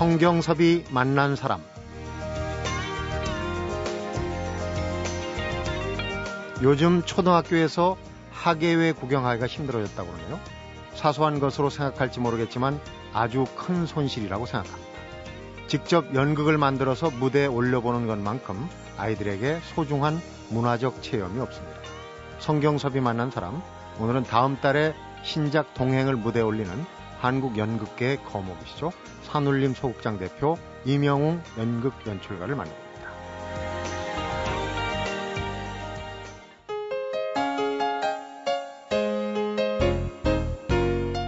성경섭이 만난 사람 요즘 초등학교에서 학예회 구경하기가 힘들어졌다고 그러네요. 사소한 것으로 생각할지 모르겠지만 아주 큰 손실이라고 생각합니다. 직접 연극을 만들어서 무대에 올려보는 것만큼 아이들에게 소중한 문화적 체험이 없습니다. 성경섭이 만난 사람, 오늘은 다음 달에 신작 동행을 무대에 올리는 한국 연극계의 거목이시죠. 산울림 소극장 대표 이명웅 연극 연출가를 만납니다.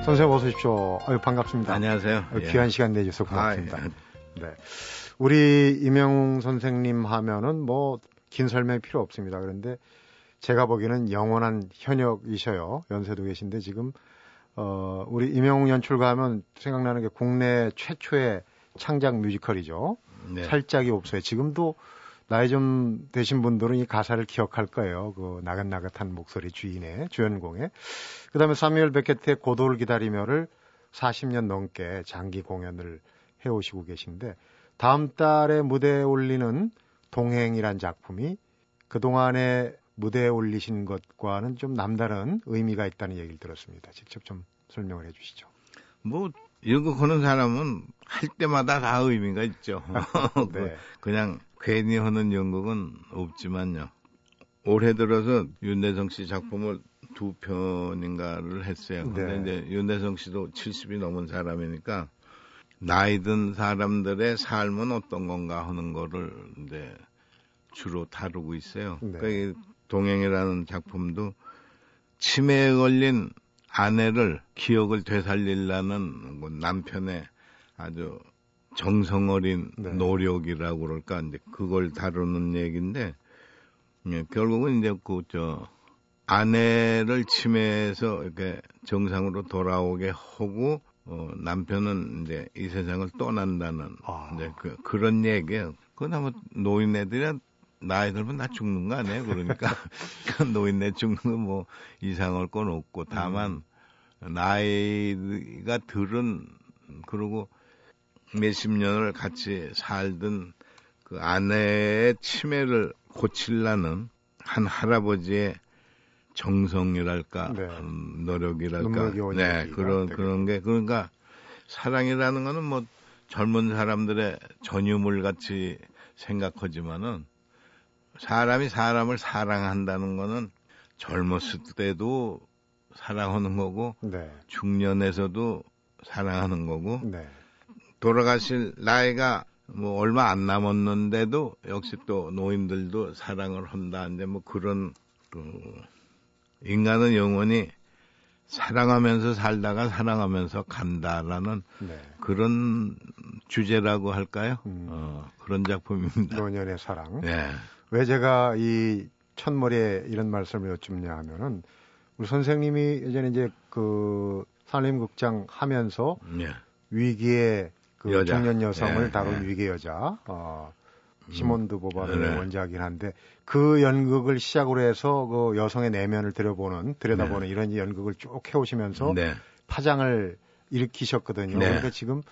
선생님 어서 오십시오. 아유, 반갑습니다. 안녕하세요. 아유, 귀한 예. 시간 내주셔서 고맙습니다. 아, 예. 네. 우리 이명웅 선생님 하면은 뭐 긴 설명이 필요 없습니다. 그런데 제가 보기에는 영원한 현역이셔요. 연세도 계신데 지금 어 우리 임영웅 연출가 하면 생각나는 게 국내 최초의 창작 뮤지컬이죠. 네. 살짜기 옵서예. 지금도 나이 좀 되신 분들은 이 가사를 기억할 거예요. 그 나긋나긋한 목소리 주인의 주연공의. 그다음에 사뮤엘 베켓의 고도를 기다리며를 40년 넘게 장기 공연을 해오시고 계신데 다음 달에 무대에 올리는 동행이란 작품이 그동안에 무대에 올리신 것과는 좀 남다른 의미가 있다는 얘기를 들었습니다. 직접 좀 설명을 해 주시죠. 뭐 연극 하는 사람은 할 때마다 다 의미가 있죠. 네. 그냥 괜히 하는 연극은 없지만요. 올해 들어서 윤대성 씨 작품을 두 편인가를 했어요. 근데 네. 이제 윤대성 씨도 70이 넘은 사람이니까 나이 든 사람들의 삶은 어떤 건가 하는 거를 이제 주로 다루고 있어요. 네. 그러니까 동행이라는 작품도 치매에 걸린 아내를 기억을 되살리려는 뭐 남편의 아주 정성 어린 네. 노력이라고 그럴까 이제 그걸 다루는 얘기인데 예, 결국은 이제 그 저 아내를 치매해서 이렇게 정상으로 돌아오게 하고 어, 남편은 이제 이 세상을 떠난다는 아. 이제 그, 그런 얘기예요. 그건 아마 노인네들이 나이 들면 다 죽는 거 아니에요? 그러니까 노인네 죽는 건뭐 이상할 건 없고 다만 음. 나이가 들은 그리고 몇십 년을 같이 살던 그 아내의 치매를 고칠라는 한 할아버지의 정성이랄까 네. 음, 노력이랄까 네 그런 되게. 그런 게 그러니까 사랑이라는 거는 뭐 젊은 사람들의 전유물 같이 생각하지만은 사람이 사람을 사랑한다는 거는 젊었을 때도 사랑하는 거고 네. 중년에서도 사랑하는 거고 네. 돌아가실 나이가 뭐 얼마 안 남았는데도 역시 또 노인들도 사랑을 한다. 이제 뭐 그런 그 인간은 영원히 사랑하면서 살다가 사랑하면서 간다라는 네. 그런 주제라고 할까요? 음. 어, 그런 작품입니다. 노년의 사랑. 네. 왜 제가 이 첫머리에 이런 말씀을 여쭙냐 하면은 우리 선생님이 예전에 이제 그 산림극장 하면서 네. 위기의 그 여자. 청년 여성을 네, 다룬 네. 위기 여자 어, 시몬드 보바르의 네. 원작이긴 한데 그 연극을 시작으로 해서 그 여성의 내면을 들여보는 들여다보는 네. 이런 연극을 쭉 해오시면서 네. 파장을 일으키셨거든요. 네. 그러니까 지금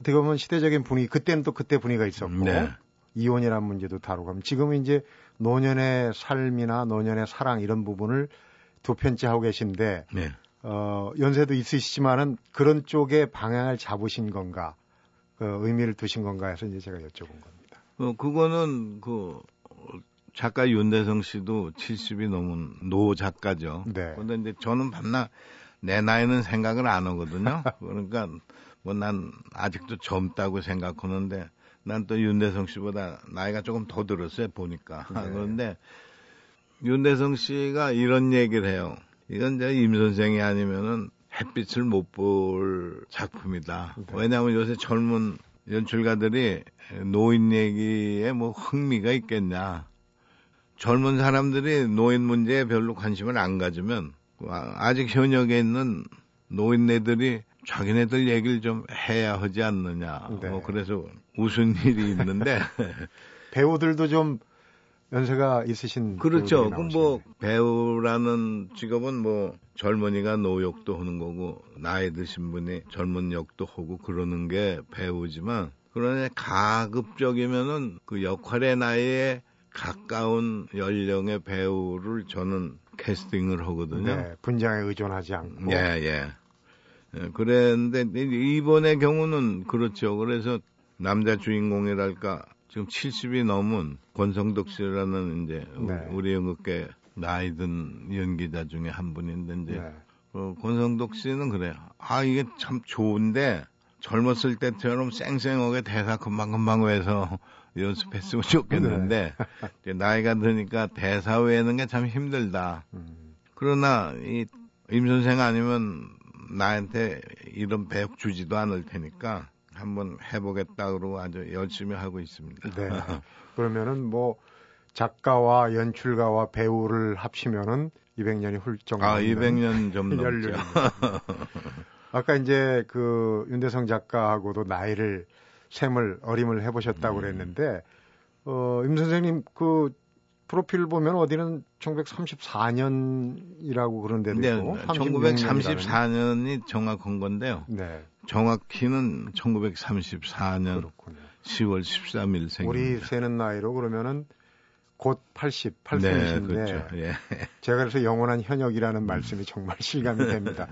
어떻게 보면 시대적인 분위기 그때는 또 그때 분위기가 있었고 네. 이혼이라는 문제도 다루고 지금은 이제 노년의 삶이나 노년의 사랑 이런 부분을 두 편째 하고 계신데 어, 연세도 있으시지만은 그런 쪽에 방향을 잡으신 건가? 그 의미를 두신 건가 해서 이제 제가 여쭤본 겁니다. 어, 그거는 그 작가 윤대성 씨도 70이 넘은 노 작가죠. 네. 근데 이제 저는 밤낮 내 나이는 생각을 안 하거든요. 그러니까 뭐 난 아직도 젊다고 생각하는데 난 또 윤대성 씨보다 나이가 조금 더 들었어요 보니까. 네. 그런데 윤대성 씨가 이런 얘기를 해요. 이건 이제 임 선생이 아니면은 햇빛을 못 볼 작품이다. 네. 왜냐하면 요새 젊은 연출가들이 노인 얘기에 뭐 흥미가 있겠냐. 젊은 사람들이 노인 문제에 별로 관심을 안 가지면 아직 현역에 있는 노인네들이 자기네들 얘기를 좀 해야 하지 않느냐. 네. 뭐 그래서 웃은 일이 있는데 배우들도 좀 연세가 있으신 그렇죠. 그뭐 배우라는 직업은 뭐 젊은이가 노역도 하는 거고 나이 드신 분이 젊은 역도 하고 그러는 게 배우지만 그러나 가급적이면은 그 역할의 나이에 가까운 연령의 배우를 저는 캐스팅을 하거든요. 네, 분장에 의존하지 않고. 예, 예. 예 그랬는데 이번의 경우는 그렇죠. 그래서 남자 주인공이랄까 지금 70이 넘은 권성덕 씨라는 이제 네. 우리 연극계 나이 든 연기자 중에 한 분인데 이제 네. 어, 권성덕 씨는 그래요. 아 이게 참 좋은데 젊었을 때처럼 쌩쌩하게 대사 금방금방 외서 연습했으면 좋겠는데 네. 나이가 드니까 대사 외우는 게 참 힘들다. 음. 그러나 이 임 선생 아니면 나한테 이런 배역 주지도 않을 테니까 한번 해보겠다 그러고 아주 열심히 하고 있습니다. 네. 그러면은 뭐 작가와 연출가와 배우를 합치면은 200년이 훌쩍 아 200년 좀 넘죠. 아까 이제 그 윤대성 작가하고도 나이를 셈을 어림을 해보셨다고 음. 그랬는데 어 임 선생님 그 프로필 보면 어디는 1934년이라고 그런 데도 네, 있고 1934년이 정확한 건데요. 네. 정확히는 1934년 그렇군요. 10월 13일 생입니다. 우리 세는 나이로 그러면은 곧 88세이신데 네, 그렇죠. 예. 제가 그래서 영원한 현역이라는 음. 말씀이 정말 실감이 됩니다.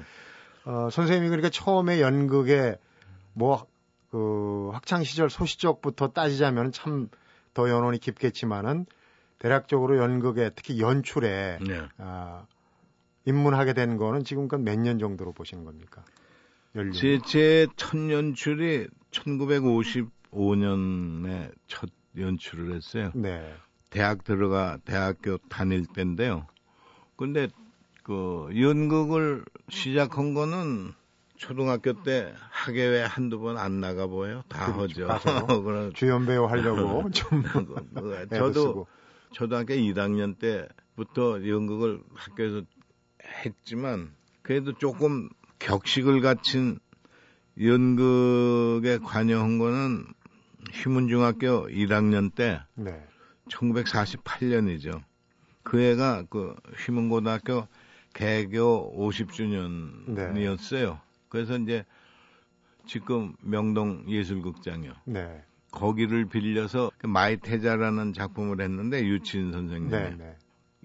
어, 선생님이 그러니까 처음에 연극에 뭐 그 학창 시절 소시적부터 따지자면 참 더 연원이 깊겠지만은 대략적으로 연극에 특히 연출에 네. 아, 입문하게 된 거는 지금까지 몇년 정도로 보시는 겁니까? 연륜. 제, 제첫 연출이 1955년에 첫 연출을 했어요. 네. 대학 들어가 대학교 다닐 때인데요. 근데 그 연극을 시작한 거는 초등학교 때 학예회 한두 번 안 나가 보여요. 다 그렇죠. 하죠. 주연 배우 하려고 좀 그, 저도 초등학교 1학년 때부터 연극을 학교에서 했지만 그래도 조금 격식을 갖춘 연극에 관여한 거는 휘문중학교 1학년 때 네. 1948년이죠. 그 해가 그 휘문고등학교 개교 50주년이었어요. 네. 그래서 이제 지금 명동 예술극장이요. 네. 거기를 빌려서 그 마이태자라는 작품을 했는데 유치인 선생님. 네, 네.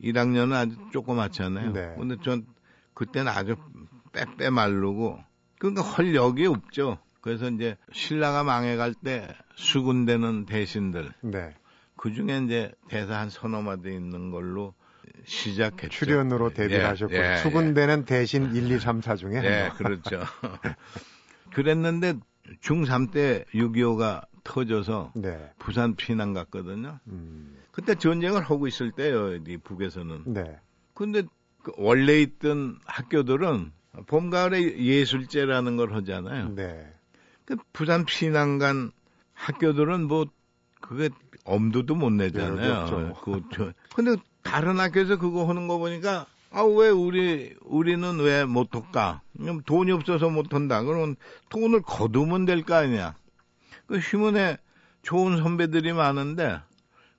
1학년은 아주 조그맣잖아요. 네. 근데 전 그때는 아주 빼빼 마르고 그러니까 헐력이 없죠. 그래서 이제 신라가 망해갈 때 수군되는 대신들. 네. 그 중에 이제 대사 한 서너 마디 있는 걸로 시작했죠. 출연으로 데뷔를 예, 하셨고 예, 수군되는 예. 대신 1, 2, 3, 4 중에 예, 그렇죠. 그랬는데 중3 때 6.25가 터져서 네. 부산 피난 갔거든요. 음. 그때 전쟁을 하고 있을 때요, 이 북에서는. 네. 근데 그 원래 있던 학교들은 봄, 가을에 예술제라는 걸 하잖아요. 네. 그 부산 피난 간 학교들은 뭐 그게 엄두도 못 내잖아요. 그, 저, 근데 다른 학교에서 그거 하는 거 보니까 아, 왜 우리, 우리는 왜 못 할까? 돈이 없어서 못 한다. 그러면 돈을 거두면 될 거 아니야. 그 휴문에 좋은 선배들이 많은데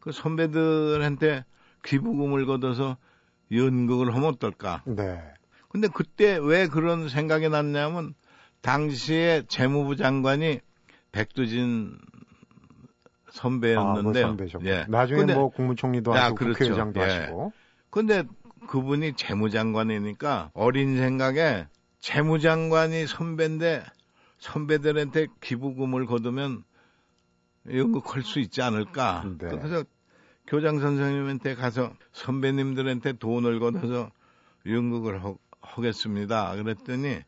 그 선배들한테 기부금을 걷어서 연극을 하면 어떨까? 네. 근데 그때 왜 그런 생각이 났냐면 당시에 재무부 장관이 백두진 선배였는데요. 아, 뭐 예. 나중에 근데, 뭐 국무총리도 하고 그렇죠. 국회의장도 예. 하시고. 근데 그분이 재무장관이니까 어린 생각에 재무장관이 선배인데 선배들한테 기부금을 거두면 연극할 수 있지 않을까. 네. 그래서 교장 선생님한테 가서 선배님들한테 돈을 걷어서 연극을 하, 하겠습니다. 그랬더니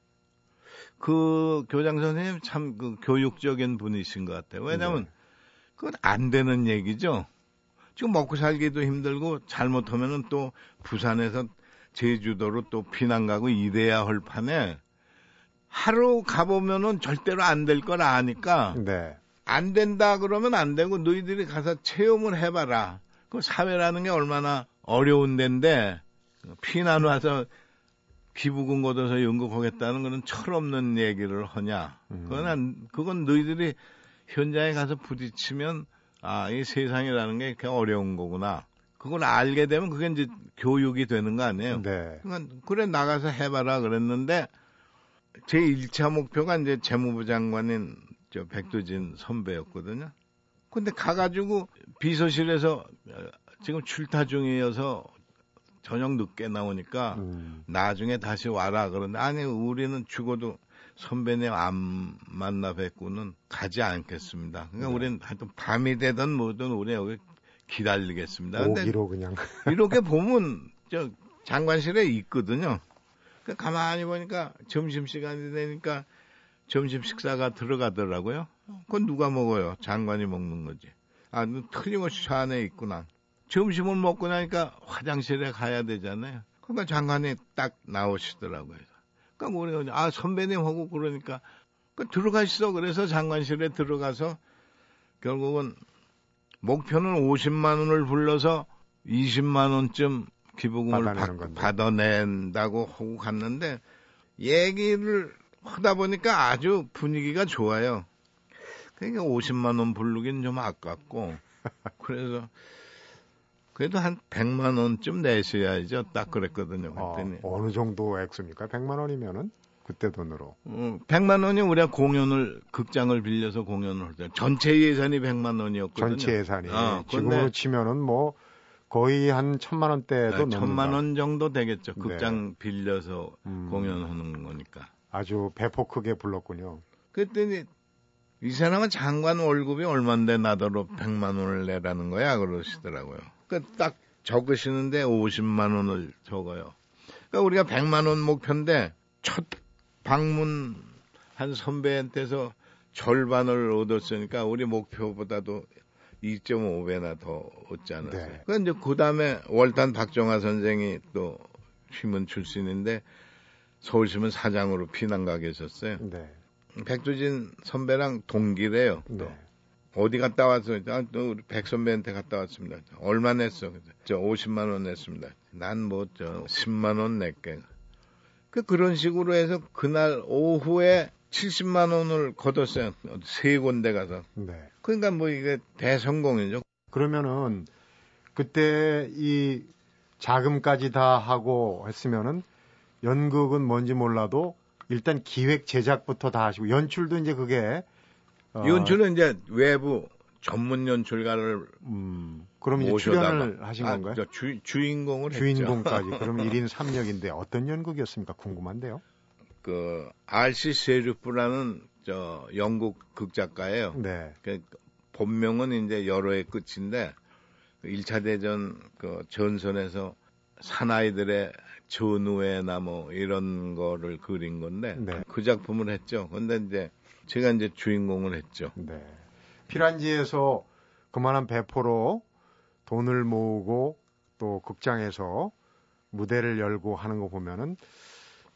그 교장 선생님 참 그 교육적인 분이신 것 같아요. 왜냐하면 네. 그건 안 되는 얘기죠. 지금 먹고 살기도 힘들고 잘못하면은 또 부산에서 제주도로 또 피난 가고 이래야 할 판에 하루 가보면은 절대로 안 될 걸 아니까 네. 안 된다 그러면 안 되고 너희들이 가서 체험을 해봐라. 그 사회라는 게 얼마나 어려운 데인데 피난 와서 기부금 걷어서 연극하겠다는 거는 철없는 얘기를 하냐. 음. 그건 그건 너희들이 현장에 가서 부딪히면 아, 이 세상이라는 게 이렇게 어려운 거구나. 그걸 알게 되면 그게 이제 교육이 되는 거 아니에요. 네. 그러니까 그래 나가서 해봐라 그랬는데 제 1차 목표가 이제 재무부 장관인 저 백두진 선배였거든요. 근데 가가지고 비서실에서 지금 출타 중이어서 저녁 늦게 나오니까 음. 나중에 다시 와라 그러는데 아니 우리는 죽어도 선배님 안 만나 뵙고는 가지 않겠습니다. 그러니까 네. 우리는 하여튼 밤이 되든 뭐든 우리 여기 기다리겠습니다. 오기로 그냥 이렇게 보면 저 장관실에 있거든요. 그 가만히 보니까 점심 시간이 되니까 점심 식사가 들어가더라고요. 그건 누가 먹어요? 장관이 먹는 거지. 아, 틀림없이 저 안에 있구나. 점심을 먹고 나니까 화장실에 가야 되잖아요. 그러니까 장관이 딱 나오시더라고요. 그러니까 우리가 아 선배님 하고 그러니까 그 들어가시어 그래서 장관실에 들어가서 결국은 목표는 50만 원을 불러서 20만 원쯤 기부금을 받, 받아낸 다고 하고 갔는데 얘기를 하다 보니까 아주 분위기가 좋아요. 그러니까 50만 원 부르긴 좀 아깝고 그래서 그래도 한 100만 원쯤 내셔야죠. 딱 그랬거든요. 그랬더니. 어, 어느 정도 액수입니까? 100만 원이면은 그때 돈으로. 음, 100만 원이 우리가 공연을 극장을 빌려서 공연을 할 때 전체 예산이 100만 원이었거든요. 전체 예산이. 어, 지금으로 치면은 뭐 거의 한 천만 원대도 네, 천만 원 정도 되겠죠. 네. 극장 네. 빌려서 음. 공연하는 거니까. 아주 배포 크게 불렀군요. 그랬더니 이 사람은 장관 월급이 얼만데 나더러 100만 원을 내라는 거야 그러시더라고요. 그딱 적으시는데 50만 원을 적어요. 그러니까 우리가 100만 원 목표인데 첫 방문 한 선배한테서 절반을 얻었으니까 우리 목표보다도 2.5배나 더 얻지 않았어요. 네. 그 이제 그 다음에 월단 박정화 선생이 또 신문 출신인데 서울신문 사장으로 피난 가 계셨어요. 네. 백두진 선배랑 동기래요. 또. 네. 어디 갔다 와서 아, 또 우리 백 선배한테 갔다 왔습니다. 얼마 냈어? 저 50만 원 냈습니다. 난 뭐 저 10만 원 낼게. 그 그런 식으로 해서 그날 오후에 70만 원을 걷었어요. 세 군데 가서. 네. 그러니까 뭐 이게 대성공이죠. 그러면은 그때 이 자금까지 다 하고 했으면은 연극은 뭔지 몰라도 일단 기획 제작부터 다 하시고 연출도 이제 그게 어, 연출은 이제 외부 전문 연출가를 음, 그럼 이제 출연을 하신 아, 건가요? 주, 주인공을 주인공까지. 그럼 1인 3역인데 어떤 연극이었습니까? 궁금한데요. 그 알시 세르프라는 저 영국 극작가예요. 네. 그 본명은 이제 여러의 끝인데 1차 대전 그 전선에서 사나이들의 전우회나 뭐 이런 거를 그린 건데 네. 그 작품을 했죠. 근데 이제 제가 이제 주인공을 했죠. 네. 피란지에서 그만한 배포로 돈을 모으고 또 극장에서 무대를 열고 하는 거 보면은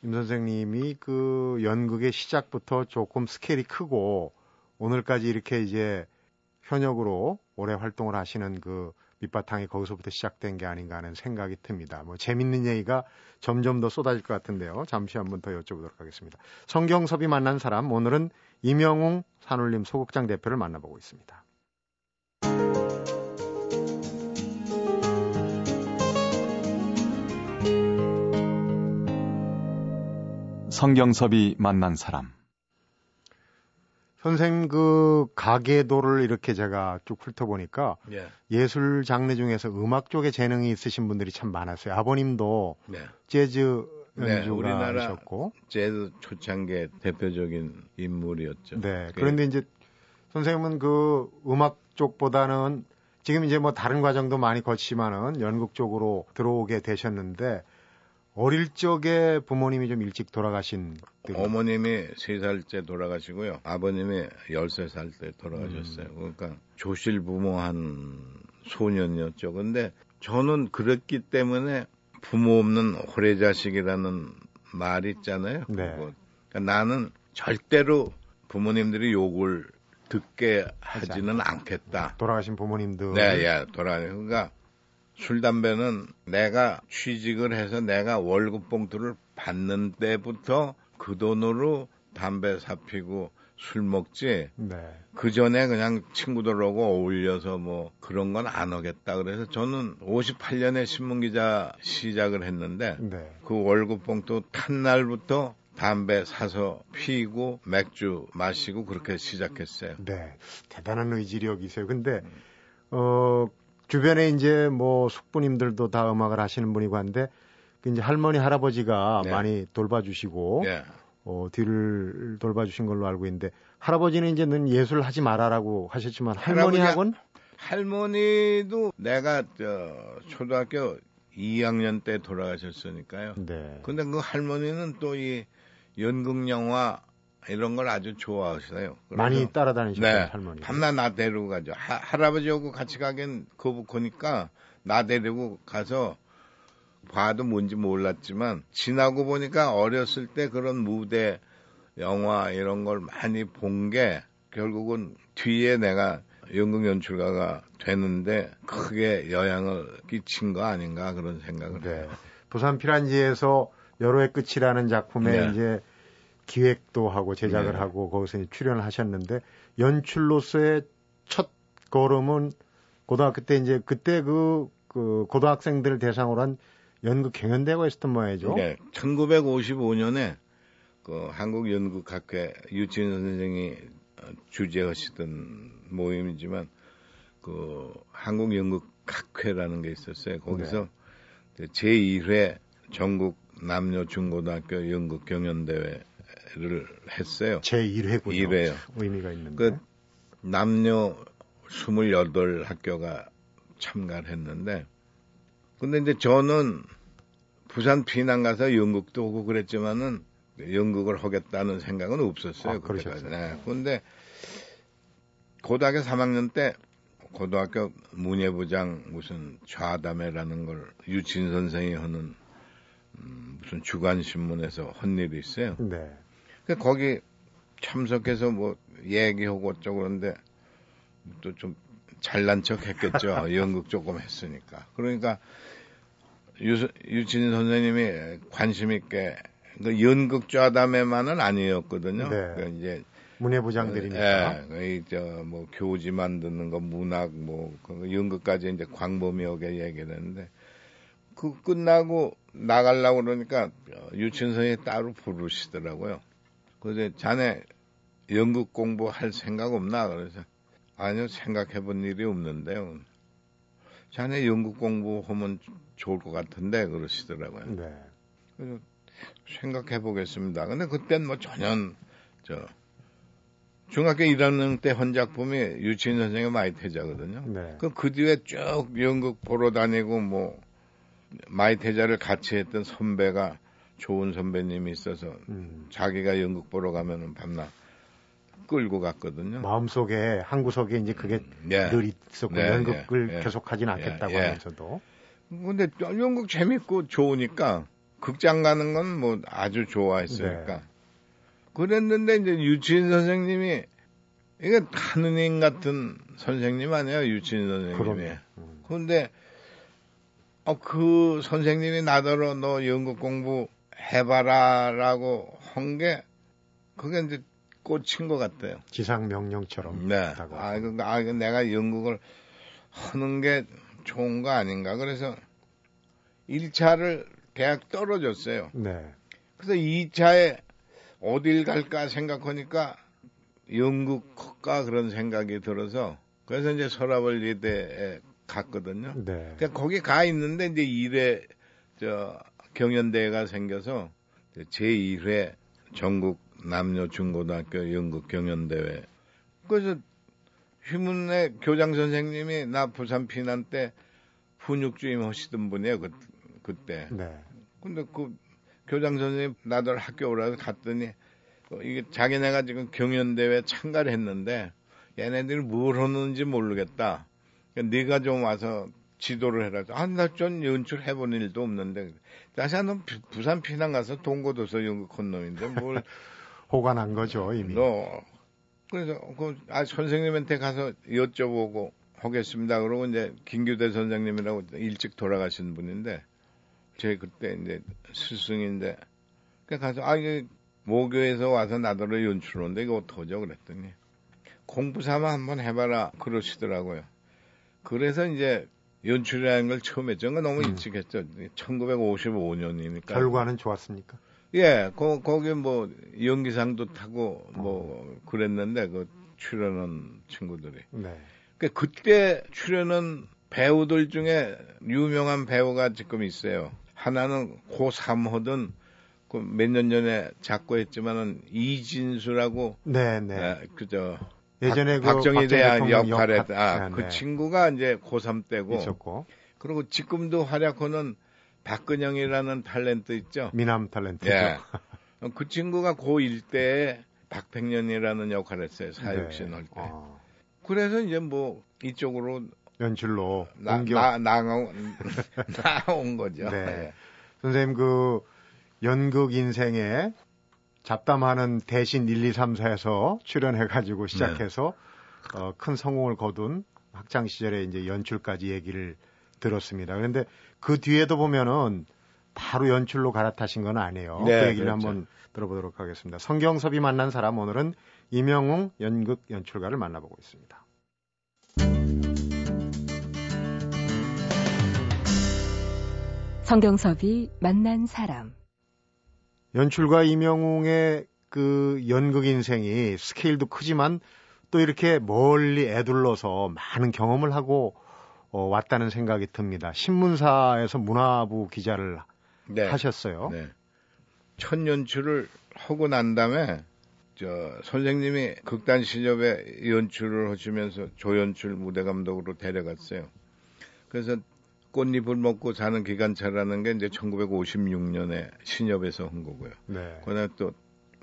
임 선생님이 그 연극의 시작부터 조금 스케일이 크고 오늘까지 이렇게 이제 현역으로 오래 활동을 하시는 그 밑바탕이 거기서부터 시작된 게 아닌가 하는 생각이 듭니다. 뭐 재밌는 얘기가 점점 더 쏟아질 것 같은데요. 잠시 한번 더 여쭤보도록 하겠습니다. 성경섭이 만난 사람 오늘은 이명웅 산울림 소극장 대표를 만나보고 있습니다. 성경섭이 만난 사람 선생 그 가계도를 이렇게 제가 쭉 훑어보니까 예. 술 장르 중에서 음악 쪽에 재능이 있으신 분들이 참 많았어요. 아버님도 네. 재즈 네, 연주가 우리나라 하셨고 재즈 초창기 대표적인 인물이었죠. 네. 그런데 이제 선생님은 그 음악 쪽보다는 지금 이제 뭐 다른 과정도 많이 거치지만은 연극 쪽으로 들어오게 되셨는데 어릴 적에 부모님이 좀 일찍 돌아가신. 어머님이 3살째 돌아가시고요. 아버님이 13살 때 돌아가셨어요. 음. 그러니까 조실 부모한 소년이었죠. 근데 저는 그랬기 때문에 부모 없는 호래자식이라는 말 있잖아요. 네. 그러니까 나는 절대로 부모님들이 욕을 듣게 하지는 않겠다. 돌아가신 부모님들. 네, 예, 돌아. 그러니까 술 담배는 내가 취직을 해서 내가 월급 봉투를 받는 때부터 그 돈으로 담배 사피고 술 먹지. 네. 그 전에 그냥 친구들하고 어울려서 뭐 그런 건 안 하겠다. 그래서 저는 58년에 신문기자 시작을 했는데 네. 그 월급 봉투 탄 날부터 담배 사서 피고 맥주 마시고 그렇게 시작했어요. 네. 대단한 의지력이세요. 근데 어 주변에 이제 뭐 숙부님들도 다 음악을 하시는 분이고 한데 그 이제 할머니 할아버지가 네. 많이 돌봐주시고 네. 어, 뒤를 돌봐주신 걸로 알고 있는데 할아버지는 이제 는 예술 하지 말아라고 하셨지만 할머니하고는 할머니도 내가 저 초등학교 2학년 때 돌아가셨으니까요. 네. 근데 그 할머니는 또 이 연극 영화 이런 걸 아주 좋아하시어요. 많이 따라다니셨어요, 네, 할머니. 밤낮 나 데리고 가죠. 하, 할아버지하고 같이 가긴 거북하니까 나 데리고 가서 봐도 뭔지 몰랐지만 지나고 보니까 어렸을 때 그런 무대 영화 이런 걸 많이 본 게 결국은 뒤에 내가 연극 연출가가 되는데 크게 영향을 끼친 거 아닌가 그런 생각을 네. 해요. 부산 피란지에서 여로의 끝이라는 작품에 네. 이제 기획도 하고 제작을 네. 하고 거기서 출연을 하셨는데 연출로서의 첫 걸음은 고등학교 때 이제 그때 그, 그 고등학생들을 대상으로 한 연극 경연대회가 있었던 모양이죠. 네. 1955년에 그 한국연극학회 유치원 선생이 주재하시던 모임이지만 그 한국연극학회라는 게 있었어요. 거기서 네. 제1회 전국 남녀 중고등학교 연극 경연대회 를 했어요. 제 1회군요. 1회요. 의미가 있는데. 그 남녀 28 학교가 참가를 했는데 근데 이제 저는 부산 피난 가서 연극도 오고 그랬지만은 연극을 하겠다는 생각은 없었어요. 아, 그때까지. 네. 근데 고등학교 3학년 때 고등학교 문예부장 무슨 좌담회라는 걸 유친 선생이 하는 음, 무슨 주간 신문에서 한 일이 있어요. 네. 그 거기 참석해서 뭐 얘기하고 어쩌고 그런데 또 좀 잘난 척 했겠죠. 연극 조금 했으니까. 그러니까 유, 유진 선생님이 관심 있게 그 연극 좌담회만은 아니었거든요. 네. 그 이제 문예부장들이니까. 예, 저뭐 교지 만드는 거 문학 뭐그 연극까지 이제 광범위하게 얘기를 했는데 그 끝나고 나가려고 그러니까 유춘선이 따로 부르시더라고요. 그래서 자네 연극 공부할 생각 없나? 그래서 아니요 생각해 본 일이 없는데요. 자네 연극 공부하면 좋을 것 같은데 그러시더라고요. 네. 그래서 생각해 보겠습니다. 근데 그땐 뭐 전혀 저 중학교 1학년 때 헌작품이 유치인 선생님 마이태자거든요. 네. 그, 그 뒤에 쭉 연극 보러 다니고 뭐 마이태자를 같이 했던 선배가 좋은 선배님이 있어서 음. 자기가 연극 보러 가면은 밤낮 끌고 갔거든요. 마음속에 한 구석에 이제 그게 음, 예. 늘 있었고 네, 연극을 예, 예. 계속하진 않겠다고 예, 예. 하면서도. 근데 연극 재밌고 좋으니까 극장 가는 건 뭐 아주 좋아했으니까. 네. 그랬는데 이제 유치인 선생님이 이게 하느님 같은 선생님 아니에요 유치인 선생님이. 음. 그런데 어, 그 선생님이 나더러 너 연극 공부 해봐라라고 한 게 그게 이제 꽂힌 것 같아요. 지상 명령처럼. 네. 아, 그, 아, 내가 연극을 하는 게 좋은 거 아닌가. 그래서 1차를 대학 떨어졌어요. 네. 그래서 2차에 어딜 갈까 생각하니까 연극과 그런 생각이 들어서 그래서 이제 서라벌리대에 갔거든요. 네. 그러니까 거기 가 있는데 이제 1회 저 경연대회가 생겨서 제1회 전국 남녀 중고등학교 연극 경연대회. 그래서 휘문의 교장 선생님이 나 부산 피난 때 훈육주임 하시던 분이에요. 그, 그때. 네. 근데 그 교장 선생님 나들 학교 오라고 갔더니 어, 이게 자기네가 지금 경연대회 참가를 했는데 얘네들이 뭘 하는지 모르겠다. 그러니까 네가 좀 와서 지도를 해라. 아, 나전 연출 해본 일도 없는데. 다시 한번 부산 피난 가서 동고도서 연극한 놈인데 뭘. 난 거죠, 이미. 너. 그래서, 그, 아, 선생님한테 가서 여쭤보고 하겠습니다. 그러고 이제 김규대 선생님이라고 일찍 돌아가신 분인데, 제 그때 이제 스승인데, 그 가서, 아, 이게 모교에서 와서 나더러 연출하는데 이거 어떡하죠? 그랬더니 공부 삼아 한번 해봐라 그러시더라고요. 그래서 이제 연출이라는 걸 처음 했죠. 그 너무 음. 일찍 했죠. 1955년이니까. 결과는 좋았습니까? 예, 거, 거기 뭐 연기상도 타고 뭐 그랬는데 그 출연한 친구들이. 네. 그 그때 출연한 배우들 중에 유명한 배우가 지금 있어요. 하나는 고 3호든 그 몇 년 전에 작고했지만은 이진수라고 네, 네. 아, 그저 예전에 박, 그 박정희 대한 역할에 역, 아, 네, 그 네. 친구가 이제 고3 때고 있었고. 그리고 지금도 활약하는 박근영이라는 탤런트 있죠. 미남 탤런트죠. 예. 그 친구가 고1 때 박백년이라는 역할을 했어요. 사육신 네. 할 때. 아. 그래서 이제 뭐 이쪽으로 연출로 나, 옮겨 나, 나온, 나온 거죠. 네. 네. 선생님 그 연극 인생에 잡담하는 대신 1, 2, 3, 4에서 출연해가지고 시작해서 네. 어, 큰 성공을 거둔 학창 시절에 이제 연출까지 얘기를 들었습니다. 그런데 그 뒤에도 보면은 바로 연출로 갈아타신 건 아니에요. 네, 그 얘기를 그렇죠. 한번 들어보도록 하겠습니다. 성경섭이 만난 사람 오늘은 이명웅 연극 연출가를 만나보고 있습니다. 성경섭이 만난 사람 연출가 이명웅의 그 연극 인생이 스케일도 크지만 또 이렇게 멀리 애둘러서 많은 경험을 하고 어, 왔다는 생각이 듭니다. 신문사에서 문화부 기자를 네. 하셨어요. 네. 첫 연출을 하고 난 다음에 저 선생님이 극단 시접에 연출을 하시면서 조연출 무대 감독으로 데려갔어요. 그래서 꽃잎을 먹고 사는 기관차라는 게 이제 1956년에 신협에서 한 거고요. 네. 그다음에 또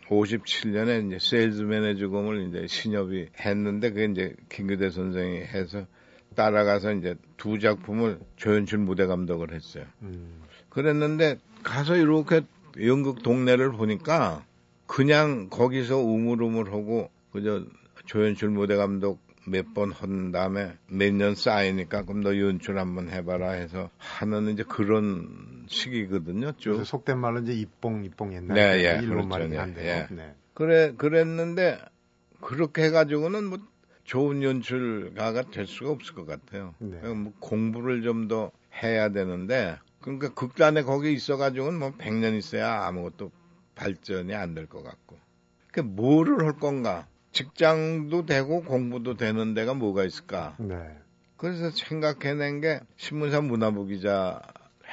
57년에 이제 세일즈맨의 죽음을 이제 신협이 했는데 그게 이제 김규대 선생이 해서 따라가서 이제 두 작품을 조연출 무대 감독을 했어요. 음. 그랬는데 가서 이렇게 연극 동네를 보니까 그냥 거기서 우물우물하고 그저 조연출 무대 감독 몇 번 한 다음에 몇 년 쌓이니까 그럼 너 연출 한번 해봐라 해서 하는 이제 그런 시기거든요. 쭉. 속된 말로 이제 입봉 입봉 옛날에 네, 예, 일본 그렇죠. 말이 안 돼요. 예. 네. 그래 그랬는데 그렇게 해가지고는 뭐 좋은 연출가가 될 수가 없을 것 같아요. 네. 뭐 공부를 좀 더 해야 되는데 그러니까 극단에 거기 있어가지고는 뭐 100년 있어야 아무것도 발전이 안 될 것 같고. 그 뭐를 할 건가? 직장도 되고 공부도 되는 데가 뭐가 있을까? 네. 그래서 생각해낸 게 신문사 문화부 기자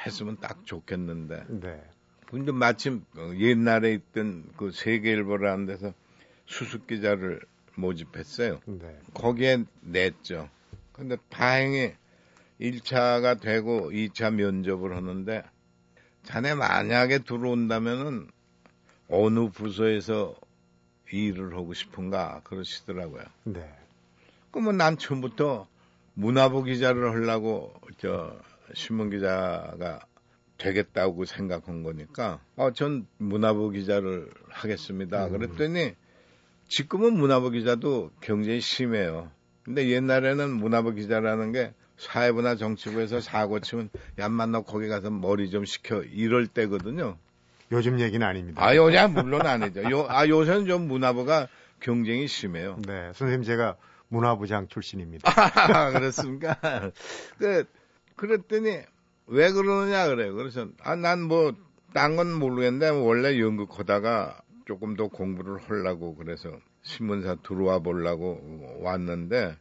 했으면 딱 좋겠는데. 네. 근데 마침 옛날에 있던 그 세계일보라는 데서 수습 기자를 모집했어요. 네. 거기에 냈죠. 근데 다행히 1차가 되고 2차 면접을 하는데 자네 만약에 들어온다면은 어느 부서에서 일을 하고 싶은가 그러시더라고요. 네. 그러면 난 처음부터 문화부 기자를 하려고 저 신문 기자가 되겠다고 생각한 거니까 어, 전 문화부 기자를 하겠습니다. 음. 그랬더니 지금은 문화부 기자도 경쟁이 심해요. 근데 옛날에는 문화부 기자라는 게 사회부나 정치부에서 사고 치면 얌만 너 거기 가서 머리 좀 식혀 이럴 때거든요. 요즘 얘기는 아닙니다. 아, 요즘 물론 아니죠. 요, 아, 요새는 좀 문화부가 경쟁이 심해요. 네, 선생님 제가 문화부장 출신입니다. 아, 그렇습니까? 그, 그랬더니 왜 그러느냐 그래요. 그래서 아, 난 뭐, 딴 건 모르겠는데 원래 연극하다가 조금 더 공부를 하려고 그래서 신문사 들어와 보려고 왔는데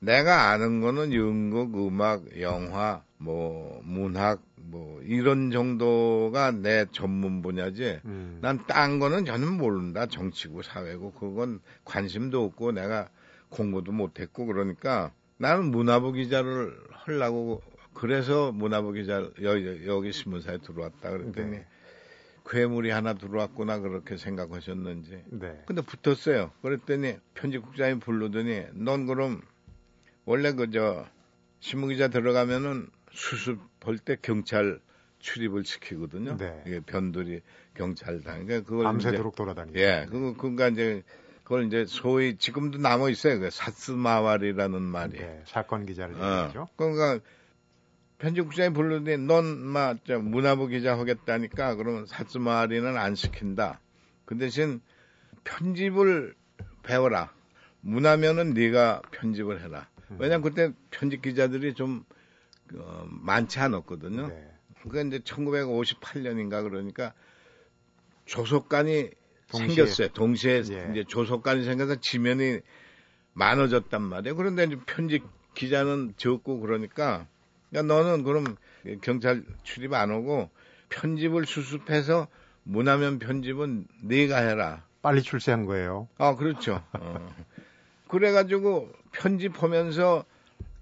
내가 아는 거는 연극, 음악, 영화, 뭐 문학 뭐 이런 정도가 내 전문 분야지. 음. 난딴 거는 저는 모른다. 정치고 사회고 그건 관심도 없고 내가 공부도 못 했고 그러니까 나는 문화부 기자를 하려고 그래서 문화부 기자 여기, 여기 신문사에 들어왔다 그랬더니 네. 괴물이 하나 들어왔구나 그렇게 생각하셨는지. 네. 근데 붙었어요. 그랬더니 편집국장이 부르더니 넌 그럼 원래 그저 신문기자 들어가면은 수습할 때 경찰 출입을 시키거든요. 네. 이게 변두리 경찰당. 그러니까 그걸 밤새도록 돌아다니고. 예, 그거 그니까 이제 그걸 이제 소위 지금도 남아 있어요. 그 사스마왈이라는 말이. 네, 사건 기자를 얘기하죠. 어, 그러니까 편집국장이 불르더니 넌막 문화부 기자 하겠다니까 그러면 사스마왈이는 안 시킨다. 그 대신 편집을 배워라. 문화면은 네가 편집을 해라. 음. 왜냐면 그때 편집 기자들이 좀 어, 많지 않았거든요. 네. 그게 이제 1958년인가 그러니까 조속관이 동시에. 생겼어요. 동시에 예. 이제 조속관이 생겨서 지면이 많아졌단 말이에요. 그런데 이제 편집 기자는 적고 그러니까 야 너는 그럼 경찰 출입 안 오고 편집을 수습해서 문화면 편집은 네가 해라. 빨리 출세한 거예요. 아 그렇죠. 어. 그래가지고 편집하면서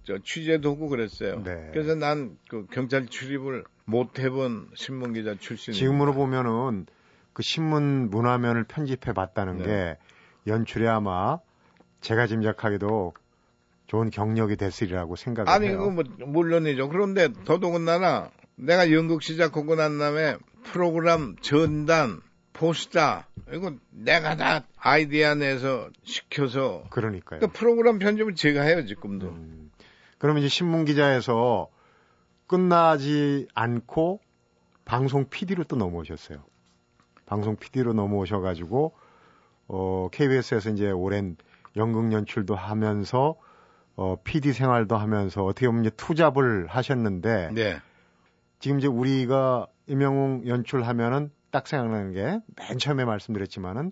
저 취재도 하고 그랬어요. 네. 그래서 난 그 경찰 출입을 못 해본 신문 기자 출신. 지금으로 보면은 그 신문 문화면을 편집해 봤다는 네. 게 연출에 아마 제가 짐작하기도 좋은 경력이 됐으리라고 생각을 아니, 해요. 아니, 그 뭐, 물론이죠. 그런데 더더군다나 내가 연극 시작하고 난 다음에 프로그램 전단 포스타 이거 내가 다 아이디어 내서 시켜서 그러니까요. 그 프로그램 편집은 제가 해요 지금도. 음. 그러면 이제 신문 기자에서 끝나지 않고 방송 PD로 또 넘어오셨어요. 방송 PD로 넘어오셔가지고 어 KBS에서 이제 오랜 연극 연출도 하면서 어 PD 생활도 하면서 어떻게 보면 이제 투잡을 하셨는데 네. 지금 이제 우리가 임영웅 연출하면은 딱 생각나는 게 맨 처음에 말씀드렸지만은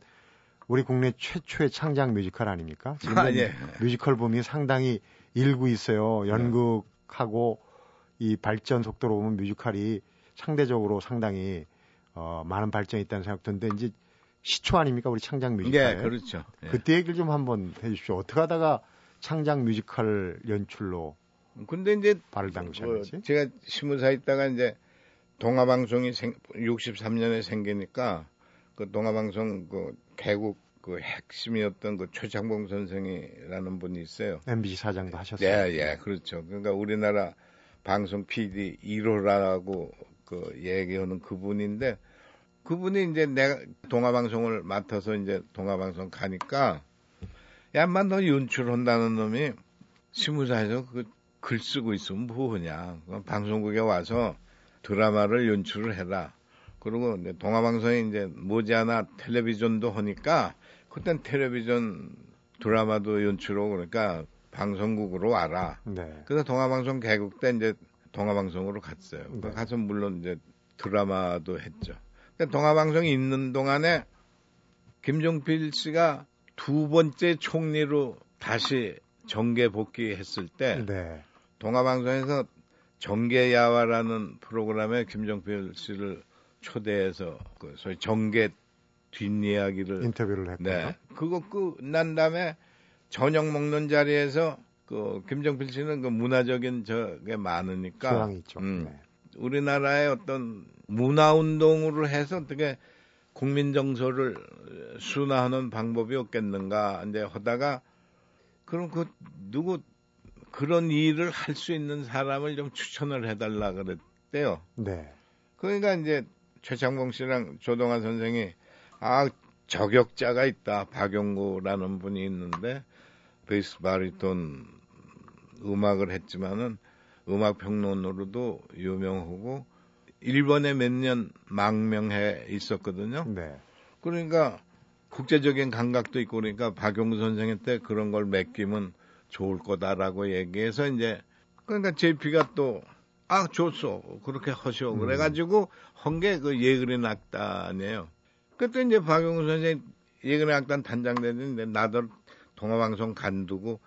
우리 국내 최초의 창작 뮤지컬 아닙니까? 지금 아, 예. 뮤지컬 붐이 상당히 일고 있어요. 연극하고 이 발전 속도로 보면 뮤지컬이 상대적으로 상당히 어, 많은 발전이 있다는 생각 드는데 이제 시초 아닙니까 우리 창작 뮤지컬? 예, 그렇죠. 예. 그때 얘기를 좀 한번 해주십시오. 어떻게 하다가 창작 뮤지컬 연출로 근데 이제 발을 담그셨는지? 뭐 제가 신문사 있다가 이제 동아방송이 생, 63년에 생기니까 그 동아방송 그 개국 그 핵심이었던 그 최창봉 선생이라는 분이 있어요. MBC 사장도 하셨어요. 예, 예, 그렇죠. 그러니까 우리나라 방송 PD 1호라고 그 얘기하는 그분인데 그분이 이제 내가 동아방송을 맡아서 이제 동아방송 가니까 야만 너 연출한다는 놈이 신문사에서 그 글 쓰고 있으면 뭐하냐. 방송국에 와서 드라마를 연출을 해라. 그리고 이제 동아방송에 이제 머지않아 텔레비전도 하니까 그땐 텔레비전 드라마도 연출하고 그러니까 방송국으로 와라. 네. 그래서 동아방송 개국 때 이제 동아방송으로 갔어요. 네. 가서 물론 이제 드라마도 했죠. 그러니까 동아방송이 있는 동안에 김종필 씨가 두 번째 총리로 다시 정계 복귀했을 때 네. 동아방송에서 정계야화라는 프로그램에 김정필 씨를 초대해서 그 소위 정계 뒷이야기를 인터뷰를 했고 네. 그거 끝난 다음에 저녁 먹는 자리에서 그 김정필 씨는 그 문화적인 저게 많으니까 있죠. 음, 네. 우리나라의 어떤 문화 운동으로 해서 어떻게 국민 정서를 순화하는 방법이 없겠는가 이제 하다가 그럼 그 누구 그런 일을 할 수 있는 사람을 좀 추천을 해달라 그랬대요. 네. 그러니까 이제 최창봉 씨랑 조동환 선생이 아 저격자가 있다 박용구라는 분이 있는데 베이스 바리톤 음악을 했지만은 음악 평론으로도 유명하고 일본에 몇 년 망명해 있었거든요. 네. 그러니까 국제적인 감각도 있고 그러니까 박용구 선생한테 그런 걸 맡기면 좋을 거다라고 얘기해서 이제 그러니까 JP가 또 아, 좋소. 그렇게 하시오. 음. 그래가지고, 한게그 예그리 낙단이에요. 그때 이제 박용우 선생님 예그리 낙단 단장되는데 나도 동아방송 간두고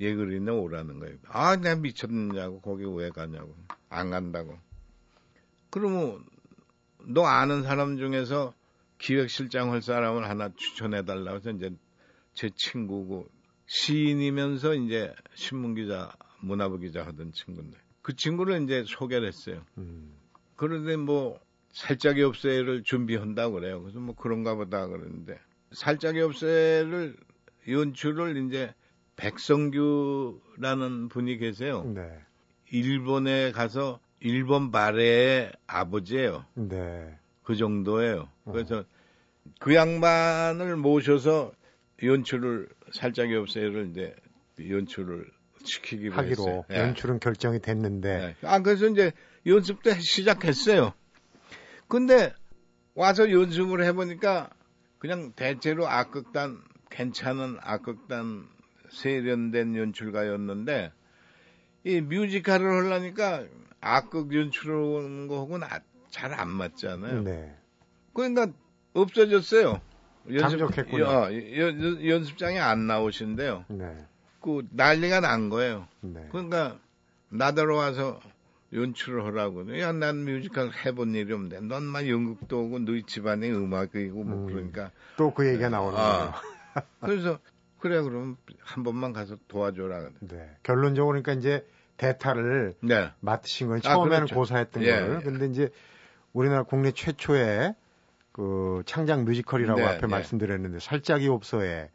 예그리네 오라는 거예요. 아, 내가 미쳤느냐고. 거기 왜 가냐고. 안 간다고. 그러면 너 아는 사람 중에서 기획실장 할 사람을 하나 추천해달라고 해서 이제 제 친구고 시인이면서 이제 신문기자, 문화부 기자 하던 친구인데 그 친구를 이제 소개를 했어요. 음. 그런데 뭐 살짝이 없애를 준비한다고 그래요. 그래서 뭐 그런가 보다 그러는데 살짝이 없애를 연출을 이제 백성규라는 분이 계세요. 네. 일본에 가서 일본 발레의 아버지예요. 네. 그 정도예요. 어. 그래서 어. 그 양반을 모셔서 연출을 살짝이 없애를 이제 연출을 시키기로 하기로 했어요. 예. 연출은 결정이 됐는데. 네. 아 그래서 이제 연습 때 시작했어요. 근데 와서 연습을 해보니까 그냥 대체로 악극단 괜찮은 악극단 세련된 연출가였는데 이 뮤지컬을 하려니까 악극 연출하는 거하고는 아, 잘안 맞잖아요. 네. 그러니까 없어졌어요. 연습, 어, 연, 연습장에 안 나오신대요. 네. 그 난리가 난 거예요. 네. 그러니까 나더러 와서 연출을 하라고. 야, 난 뮤지컬 해본 일이 없는데, 넌만 연극도 오고, 너희 집안에 음악이고, 뭐, 음, 그러니까. 또 그 얘기가 나오는 아, 거예요. 그래서, 그래, 그럼 한 번만 가서 도와줘라. 네. 결론적으로 그러니까 이제 대타를 네. 맡으신 건 아, 처음에는 아, 그렇죠. 고사했던 예, 거를. 근데 이제 우리나라 국내 최초의 그 창작 뮤지컬이라고 네, 앞에 네. 말씀드렸는데 살짝이 없어에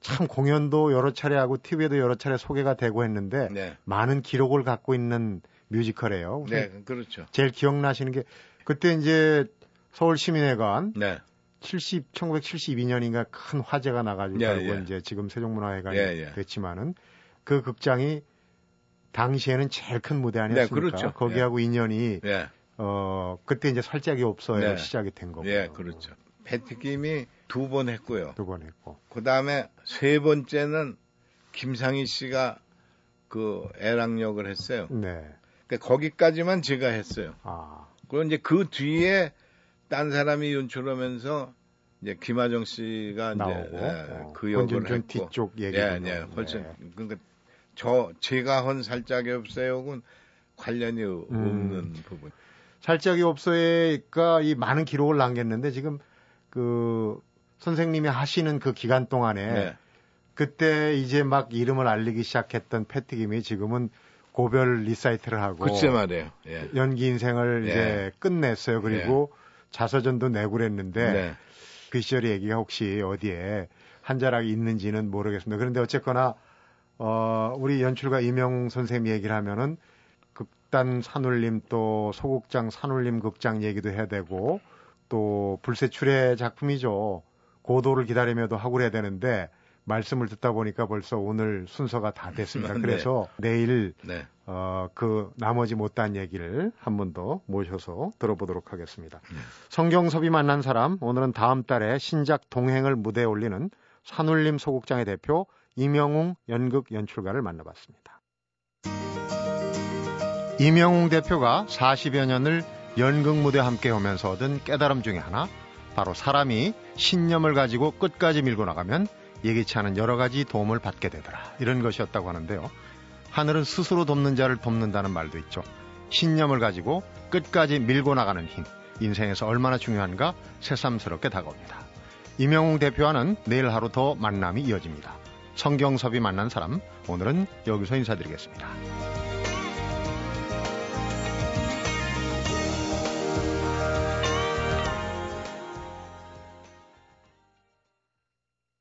참 공연도 여러 차례 하고 TV에도 여러 차례 소개가 되고 했는데 네. 많은 기록을 갖고 있는 뮤지컬이에요. 네, 그렇죠. 제일 기억나시는 게 그때 이제 서울 시민회관 네. 70 1972년인가 큰 화재가 나가지고 예, 예. 이제 지금 세종문화회관이 예, 예. 됐지만은 그 극장이 당시에는 제일 큰 무대 아니었습니까? 네, 그렇죠. 거기하고 예. 인연이 예. 어 그때 이제 살짝이 없어요 네. 시작이 된 거고. 예, 그렇죠. 배트김이 두 번 했고요. 두 번 했고. 그 다음에 세 번째는 김상희 씨가 그 애랑 역을 했어요. 네. 그러니까 거기까지만 제가 했어요. 아. 그리고 이제 그 뒤에 딴 사람이 연출하면서 이제 김하정 씨가 나오고, 이제 예, 어. 그 역을 했고 뒤쪽 얘기 예, 예, 훨씬 네. 그러니까 저 제가 한 살짜기 옵서예는 관련이 음. 없는 부분. 살짜기 옵서예가 이 많은 기록을 남겼는데 지금 그 선생님이 하시는 그 기간 동안에 네. 그때 이제 막 이름을 알리기 시작했던 패티김이 지금은 고별 리사이틀을 하고 그치 말이에요. 예. 연기 인생을 예. 이제 끝냈어요. 그리고 예. 자서전도 내고 그랬는데 네. 그 시절의 얘기가 혹시 어디에 한 자락이 있는지는 모르겠습니다. 그런데 어쨌거나 어 우리 연출가 이명 선생님 얘기를 하면은 극단 산울림 또 소극장 산울림 극장 얘기도 해야 되고 또 불세출의 작품이죠. 고도를 기다리며도 하고 그래야 되는데 말씀을 듣다 보니까 벌써 오늘 순서가 다 됐습니다. 네. 그래서 네. 내일 네. 어, 그 나머지 못한 얘기를 한 번 더 모셔서 들어보도록 하겠습니다. 네. 성경섭이 만난 사람 오늘은 다음 달에 신작 동행을 무대에 올리는 산울림 소극장의 대표 이명웅 연극 연출가를 만나봤습니다. 이명웅 대표가 40여 년을 연극 무대 함께 오면서 얻은 깨달음 중에 하나 바로 사람이 신념을 가지고 끝까지 밀고 나가면 예기치 않은 여러 가지 도움을 받게 되더라. 이런 것이었다고 하는데요. 하늘은 스스로 돕는 자를 돕는다는 말도 있죠. 신념을 가지고 끝까지 밀고 나가는 힘. 인생에서 얼마나 중요한가 새삼스럽게 다가옵니다. 이명웅 대표와는 내일 하루 더 만남이 이어집니다. 성경섭이 만난 사람, 오늘은 여기서 인사드리겠습니다.